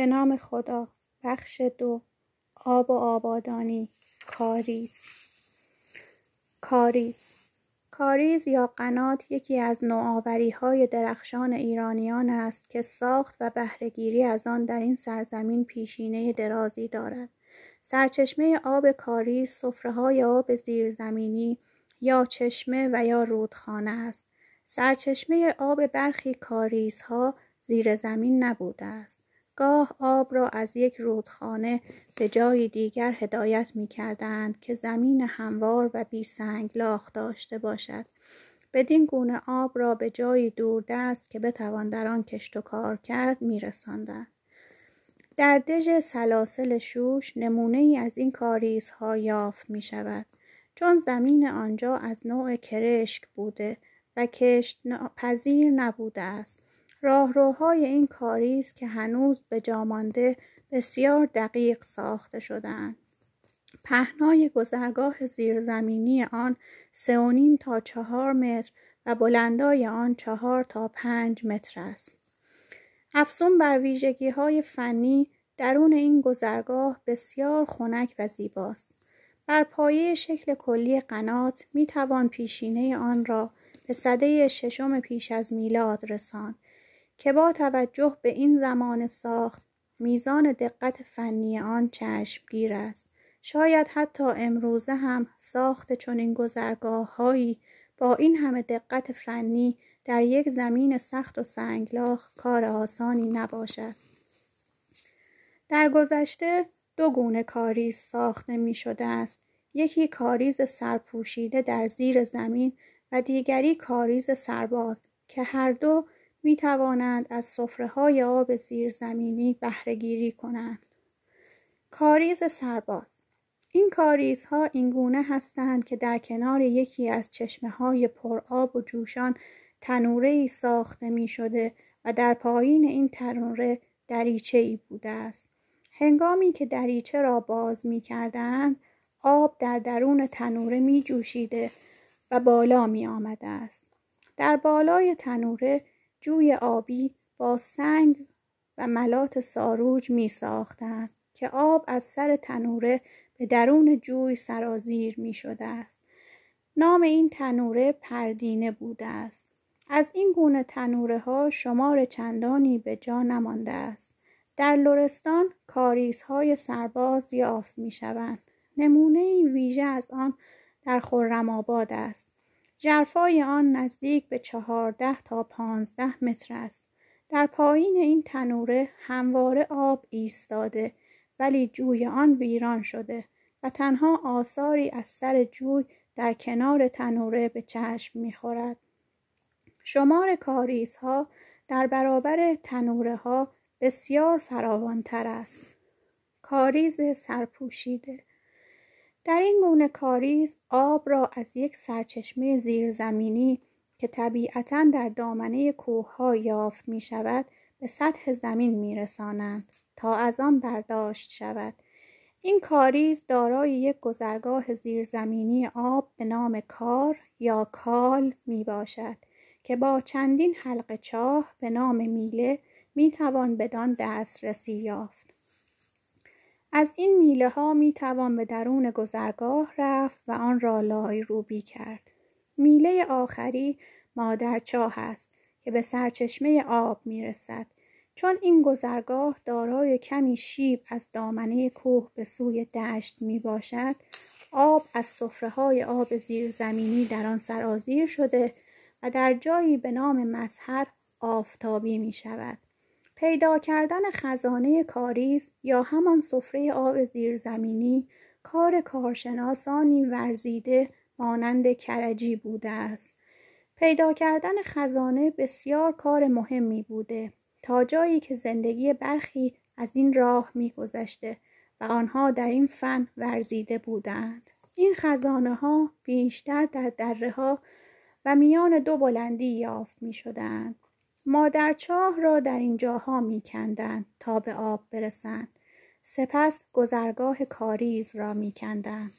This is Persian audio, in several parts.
به نام خدا بخش دو آب و آبادانی کاریز. کاریز. کاریز یا قنات یکی از های درخشان ایرانیان است که ساخت و بهرهگیری از آن در این سرزمین پیشینه درازی دارد. سرچشمه آب کاریز های آب زیرزمینی یا چشمه و یا رودخانه است. سرچشمه آب برخی کاریزها زیر زمین نبوده است. گاه آب را از یک رودخانه به جای دیگر هدایت می کردند که زمین هموار و بی لاخ داشته باشد بدین گونه آب را به جایی دوردست که بتوان در آن کشت و کار کرد می رساندند. در دژ سلاسل شوش نمونه ای از این کاریزها یافت می شود چون زمین آنجا از نوع کرشک بوده و کشت پذیر نبوده است راهروهای این کاریز که هنوز به مانده بسیار دقیق ساخته شدهاند. پهنای گذرگاه زیرزمینی آن سه نیم تا چهار متر و بلندای آن چهار تا پنج متر است. افزون بر ویژگی های فنی درون این گذرگاه بسیار خنک و زیباست. بر پایه شکل کلی قنات می توان پیشینه آن را به صده ششم پیش از میلاد رساند. که با توجه به این زمان ساخت میزان دقت فنی آن چشمگیر است. شاید حتی امروزه هم ساخت چنین گذرگاههایی با این همه دقت فنی در یک زمین سخت و سنگلاخ کار آسانی نباشد. در گذشته دو گونه کاریز ساخته می شده است. یکی کاریز سرپوشیده در زیر زمین و دیگری کاریز سرباز که هر دو می توانند از صفره های آب زیرزمینی بهرهگیری کنند. کاریز سرباز این کاریزها اینگونه هستند که در کنار یکی از چشمه های پر آب و جوشان تنوره ای ساخته می شده و در پایین این تنوره دریچه ای بوده است. هنگامی که دریچه را باز می کردند آب در درون تنوره می جوشیده و بالا می آمده است. در بالای تنوره جوی آبی با سنگ و ملات ساروج می ساختند که آب از سر تنوره به درون جوی سرازیر می شده است. نام این تنوره پردینه بوده است. از این گونه تنوره ها شمار چندانی به جا نمانده است. در لرستان کاریزهای سرباز یافت می شوند. نمونه ویژه از آن در خرم آباد است. جرفای آن نزدیک به چهارده تا پانزده متر است. در پایین این تنوره همواره آب ایستاده ولی جوی آن ویران شده و تنها آثاری از سر جوی در کنار تنوره به چشم می‌خورد. شمار کاریزها در برابر تنوره ها بسیار فراوانتر است. کاریز سرپوشیده در این گونه کاریز آب را از یک سرچشمه زیرزمینی که طبیعتا در دامنه کوهها یافت می شود به سطح زمین می رسانند تا از آن برداشت شود. این کاریز دارای یک گذرگاه زیرزمینی آب به نام کار یا کال می باشد که با چندین حلقه چاه به نام میله می توان بدان دسترسی یافت. از این میله ها می توان به درون گذرگاه رفت و آن را لای روبی کرد. میله آخری مادرچاه است که به سرچشمه آب می رسد. چون این گذرگاه دارای کمی شیب از دامنه کوه به سوی دشت می باشد آب از صفره های آب زیرزمینی در آن سرازیر شده و در جایی به نام مظهر آفتابی می شود. پیدا کردن خزانه کاریز یا همان سفره آب زیرزمینی کار کارشناسانی ورزیده مانند کرجی بوده است. پیدا کردن خزانه بسیار کار مهمی بوده تا جایی که زندگی برخی از این راه میگذشته و آنها در این فن ورزیده بودند. این خزانه ها بیشتر در دره ها و میان دو بلندی یافت می شدند. مادرچاه را در این جاها می کندن تا به آب برسند. سپس گذرگاه کاریز را می کندن.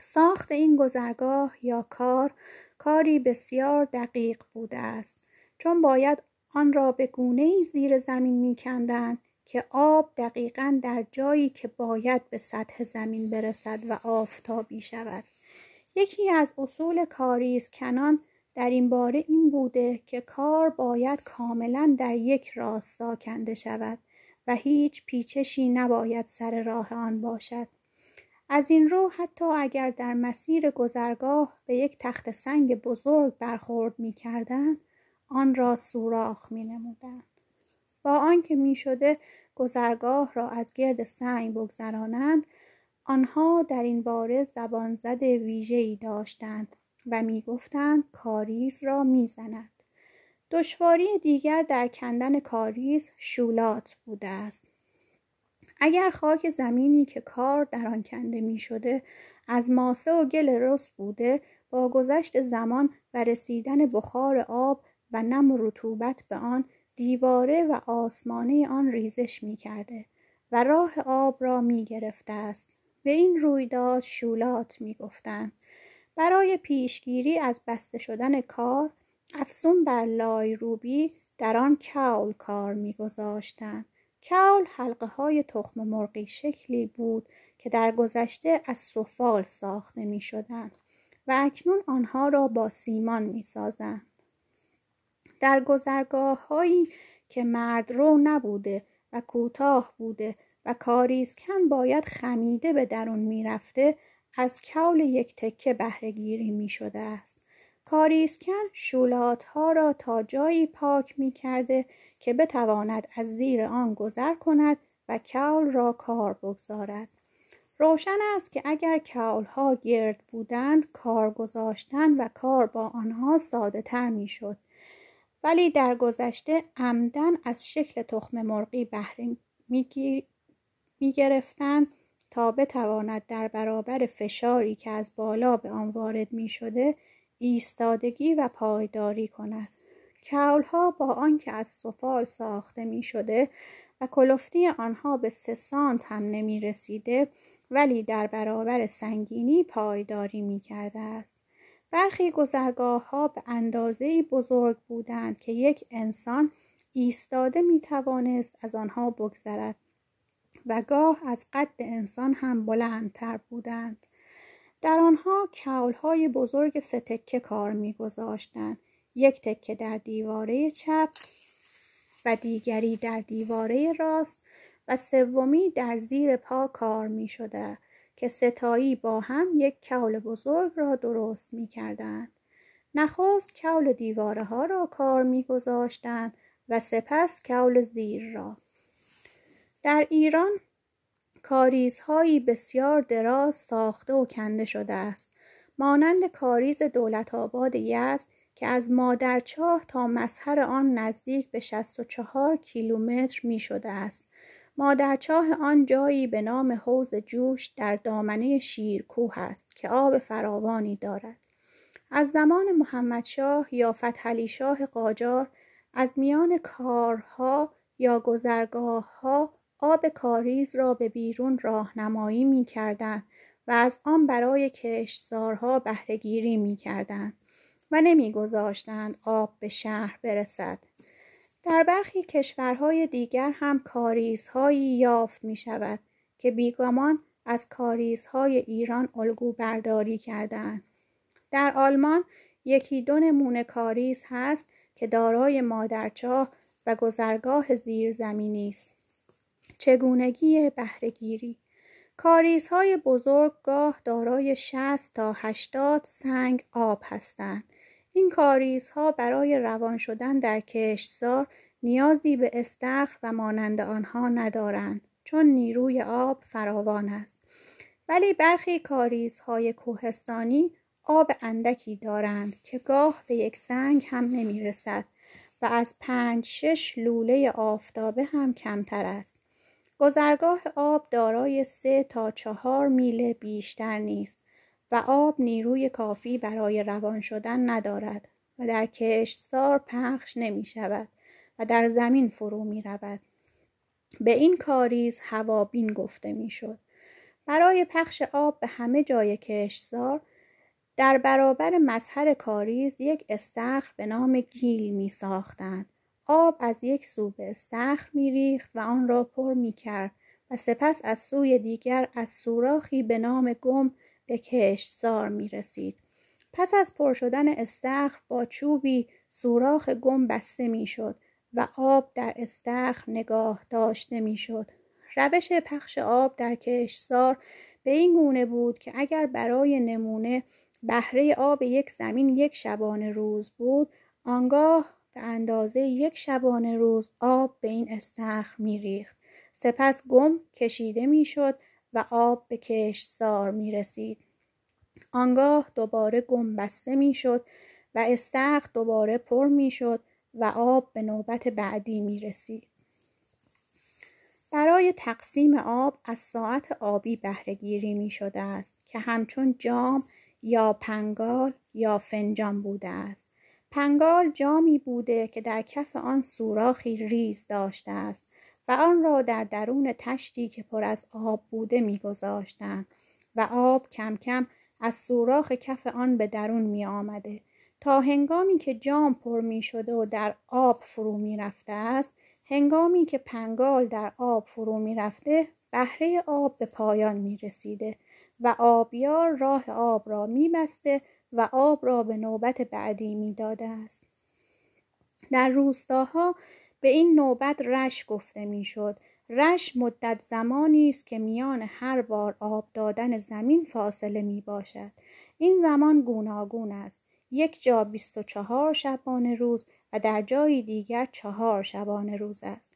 ساخت این گذرگاه یا کار کاری بسیار دقیق بوده است چون باید آن را به گونه زیر زمین می کندن که آب دقیقا در جایی که باید به سطح زمین برسد و آفتابی شود یکی از اصول کاریز کنان در این باره این بوده که کار باید کاملا در یک راستا کنده شود و هیچ پیچشی نباید سر راه آن باشد از این رو حتی اگر در مسیر گذرگاه به یک تخت سنگ بزرگ برخورد می کردن، آن را سوراخ می نمودن. با آنکه می شده گذرگاه را از گرد سنگ بگذرانند آنها در این باره زبان زد ویژه‌ای داشتند و می‌گفتند کاریز را می‌زند دشواری دیگر در کندن کاریز شولات بوده است اگر خاک زمینی که کار در آن کنده می شده از ماسه و گل رس بوده با گذشت زمان و رسیدن بخار آب و نم و رطوبت به آن دیواره و آسمانه آن ریزش می کرده و راه آب را می گرفته است. به این رویداد شولات می گفتن. برای پیشگیری از بسته شدن کار افسون بر لای روبی در آن کول کار میگذاشتند کول حلقه های تخم مرغی شکلی بود که در گذشته از سفال ساخته می و اکنون آنها را با سیمان می. در گذرگاه هایی که رو نبوده و کوتاه بوده و کاریزکن باید خمیده به درون می‌رفته از کول یک تکه بهرهگیری می شده است. کاریسکن شولات ها را تا جایی پاک می کرده که بتواند از زیر آن گذر کند و کول را کار بگذارد. روشن است که اگر کول ها گرد بودند کار گذاشتن و کار با آنها ساده تر می شد. ولی در گذشته عمدن از شکل تخم مرغی بهره می گرفتند تا بتواند در برابر فشاری که از بالا به آن وارد می شده ایستادگی و پایداری کند. کولها با آنکه از سفال ساخته می شده و کلفتی آنها به سه سانت هم نمی رسیده ولی در برابر سنگینی پایداری می کرده است. برخی گذرگاه ها به اندازه بزرگ بودند که یک انسان ایستاده می توانست از آنها بگذرد و گاه از قد انسان هم بلندتر بودند. در آنها های بزرگ سه تکه کار میگذاشتند یک تکه در دیواره چپ و دیگری در دیواره راست و سومی در زیر پا کار می شده که ستایی با هم یک کول بزرگ را درست می کردند. نخست کول دیواره ها را کار می گذاشتند و سپس کول زیر را. در ایران کاریزهایی بسیار دراز ساخته و کنده شده است مانند کاریز دولت آباد یزد که از مادرچاه تا مسحر آن نزدیک به 64 کیلومتر می شده است. مادرچاه آن جایی به نام حوز جوش در دامنه شیرکوه است که آب فراوانی دارد. از زمان محمدشاه یا فتحعلی شاه قاجار از میان کارها یا گذرگاه ها آب کاریز را به بیرون راهنمایی می کردن و از آن برای کشتزارها بهرهگیری می کردن و نمیگذاشتند آب به شهر برسد. در برخی کشورهای دیگر هم کاریزهایی یافت می شود که بیگمان از کاریزهای ایران الگو برداری کردند. در آلمان یکی دو نمونه کاریز هست که دارای مادرچاه و گذرگاه زیرزمینی است. چگونگی بهرهگیری کاریزهای بزرگ گاه دارای 60 تا 80 سنگ آب هستند. این کاریزها برای روان شدن در کشتزار نیازی به استخر و مانند آنها ندارند چون نیروی آب فراوان است. ولی برخی کاریزهای کوهستانی آب اندکی دارند که گاه به یک سنگ هم نمی رسد و از پنج شش لوله آفتابه هم کمتر است. گذرگاه آب دارای سه تا چهار میل بیشتر نیست و آب نیروی کافی برای روان شدن ندارد و در کشتزار پخش نمی شود و در زمین فرو می رود. به این کاریز هوابین گفته می شد. برای پخش آب به همه جای کشتزار در برابر مظهر کاریز یک استخر به نام گیل می ساختند. آب از یک سو به استخر میریخت و آن را پر می‌کرد و سپس از سوی دیگر از سوراخی به نام گم به کشتزار می رسید. پس از پر شدن استخر با چوبی سوراخ گم بسته می شد و آب در استخر نگاه داشته می شد. روش پخش آب در کشتزار به این گونه بود که اگر برای نمونه بهره آب یک زمین یک شبانه روز بود آنگاه به اندازه یک شبانه روز آب به این استخر میریخت سپس گم کشیده می‌شد و آب به کشتزار می رسید. آنگاه دوباره گم بسته می شد و استخر دوباره پر می شد و آب به نوبت بعدی می رسید. برای تقسیم آب از ساعت آبی بهرهگیری می شده است که همچون جام یا پنگال یا فنجان بوده است. پنگال جامی بوده که در کف آن سوراخی ریز داشته است و آن را در درون تشتی که پر از آب بوده میگذاشتند و آب کم کم از سوراخ کف آن به درون می آمده تا هنگامی که جام پر می شده و در آب فرو می رفته است هنگامی که پنگال در آب فرو می رفته بهره آب به پایان می رسیده و آبیار راه آب را می بسته و آب را به نوبت بعدی می داده است. در روستاها به این نوبت رش گفته می‌شد. رش مدت زمانی است که میان هر بار آب دادن زمین فاصله می باشد این زمان گوناگون است. یک جا 24 شبانه روز و در جای دیگر چهار شبانه روز است.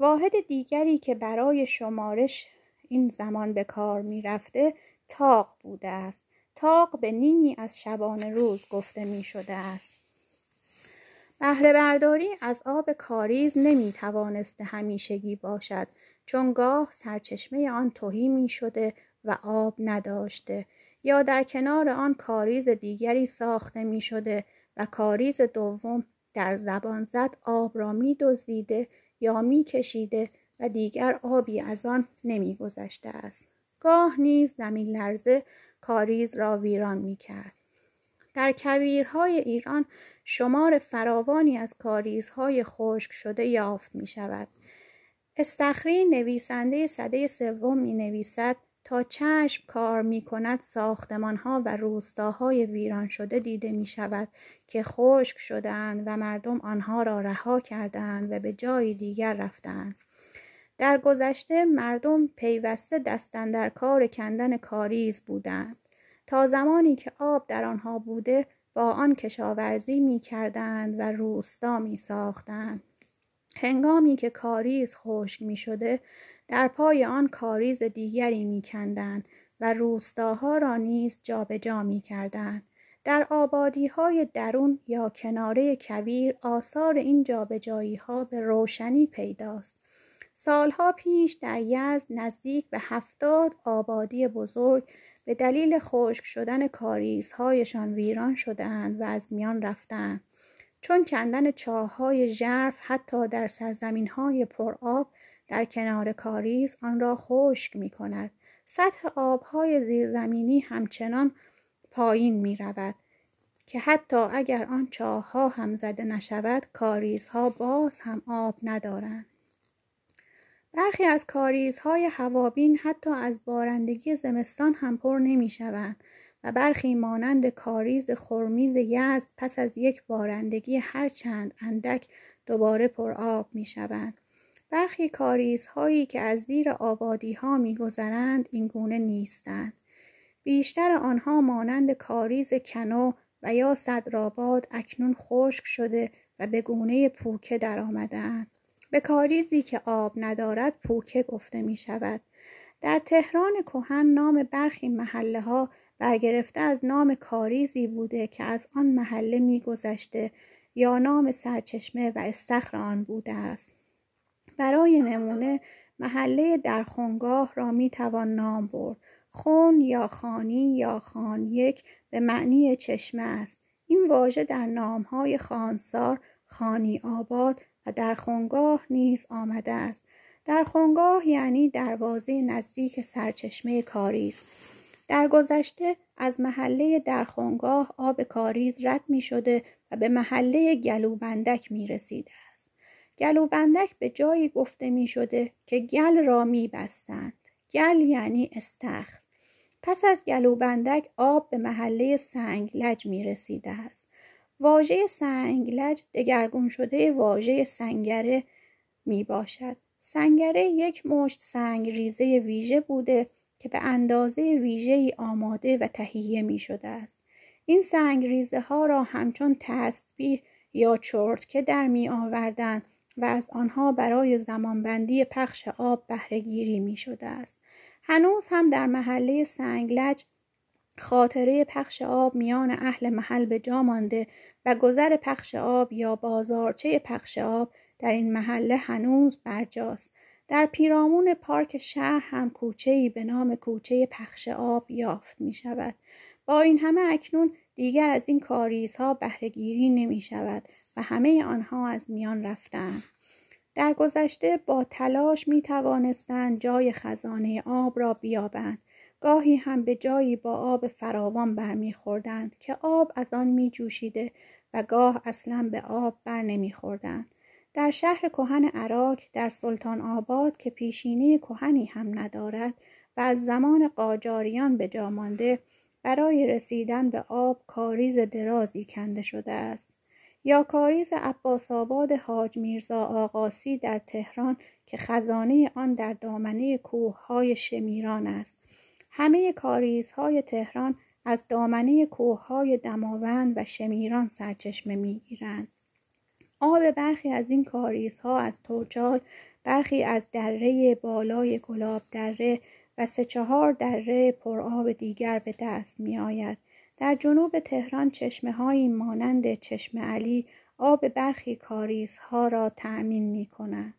واحد دیگری که برای شمارش این زمان به کار می رفته تاق بوده است. تاق به نیمی از شبانه روز گفته می شده است بهره برداری از آب کاریز نمی توانسته همیشگی باشد چون گاه سرچشمه آن توهی می شده و آب نداشته یا در کنار آن کاریز دیگری ساخته می شده و کاریز دوم در زبان زد آب را می دزدیده یا می کشیده و دیگر آبی از آن نمی گذشته است. گاه نیز زمین لرزه کاریز را ویران می کرد. در کویرهای ایران شمار فراوانی از کاریزهای خشک شده یافت می شود. استخری نویسنده صده سوم می نویسد تا چشم کار می کند ساختمان ها و روستاهای ویران شده دیده می شود که خشک شدند و مردم آنها را رها کردند و به جای دیگر رفتند. در گذشته مردم پیوسته دستن در کار کندن کاریز بودند. تا زمانی که آب در آنها بوده با آن کشاورزی می کردند و روستا می ساختند. هنگامی که کاریز خشک می شده در پای آن کاریز دیگری می کندند و روستاها را نیز جابجا می کردند. در آبادی های درون یا کناره کویر آثار این جابجایی ها به روشنی پیداست. سالها پیش در یزد نزدیک به هفتاد آبادی بزرگ به دلیل خشک شدن کاریزهایشان ویران شدهاند و از میان رفتند چون کندن چاههای ژرف حتی در سرزمینهای پرآب در کنار کاریز آن را خشک می کند. سطح آبهای زیرزمینی همچنان پایین می رود که حتی اگر آن چاهها هم زده نشود کاریزها باز هم آب ندارند. برخی از کاریزهای هوابین حتی از بارندگی زمستان هم پر نمی شوند و برخی مانند کاریز خرمیز یزد پس از یک بارندگی هر چند اندک دوباره پر آب می شوند. برخی کاریزهایی که از زیر آبادی ها می گذرند این گونه نیستند. بیشتر آنها مانند کاریز کنو و یا صدرآباد اکنون خشک شده و به گونه پوکه در آمدند. به کاریزی که آب ندارد پوکه گفته می شود. در تهران کهن نام برخی محله ها برگرفته از نام کاریزی بوده که از آن محله میگذشته یا نام سرچشمه و استخر آن بوده است. برای نمونه محله در خونگاه را می توان نام برد. خون یا خانی یا خان یک به معنی چشمه است. این واژه در نامهای خانسار، خانی آباد و در خونگاه نیز آمده است. در خونگاه یعنی دروازه نزدیک سرچشمه کاریز. در گذشته از محله درخونگاه آب کاریز رد می شده و به محله گلوبندک می رسیده است. گلوبندک به جایی گفته می شده که گل را می بستند. گل یعنی استخر. پس از گلوبندک آب به محله سنگلج می رسیده است. واژه سنگلج دگرگون شده واژه سنگره می باشد. سنگره یک مشت سنگ ریزه ویژه بوده که به اندازه ویژه آماده و تهیه می شده است. این سنگ ریزه ها را همچون تسبیح یا چرتکه در می آوردن و از آنها برای زمانبندی پخش آب بهرهگیری می شده است. هنوز هم در محله سنگلج خاطره پخش آب میان اهل محل به جا مانده و گذر پخش آب یا بازارچه پخش آب در این محله هنوز برجاست. در پیرامون پارک شهر هم کوچه‌ای به نام کوچه پخش آب یافت می شود. با این همه اکنون دیگر از این کاریزها بهرهگیری نمی شود و همه آنها از میان رفتند. در گذشته با تلاش می توانستند جای خزانه آب را بیابند. گاهی هم به جایی با آب فراوان برمیخوردند که آب از آن می جوشیده و گاه اصلا به آب بر نمیخوردند. در شهر کهن عراق در سلطان آباد که پیشینه کهنی هم ندارد و از زمان قاجاریان به جا مانده برای رسیدن به آب کاریز درازی کنده شده است یا کاریز عباس آباد حاج میرزا آقاسی در تهران که خزانه آن در دامنه کوههای شمیران است همه کاریزهای تهران از دامنه کوههای دماوند و شمیران سرچشمه می‌گیرند آب برخی از این کاریزها از توچال برخی از دره بالای گلاب دره و سه چهار دره پرآب دیگر به دست می آید. در جنوب تهران چشمه های مانند چشم علی آب برخی کاریزها را تأمین می کنند.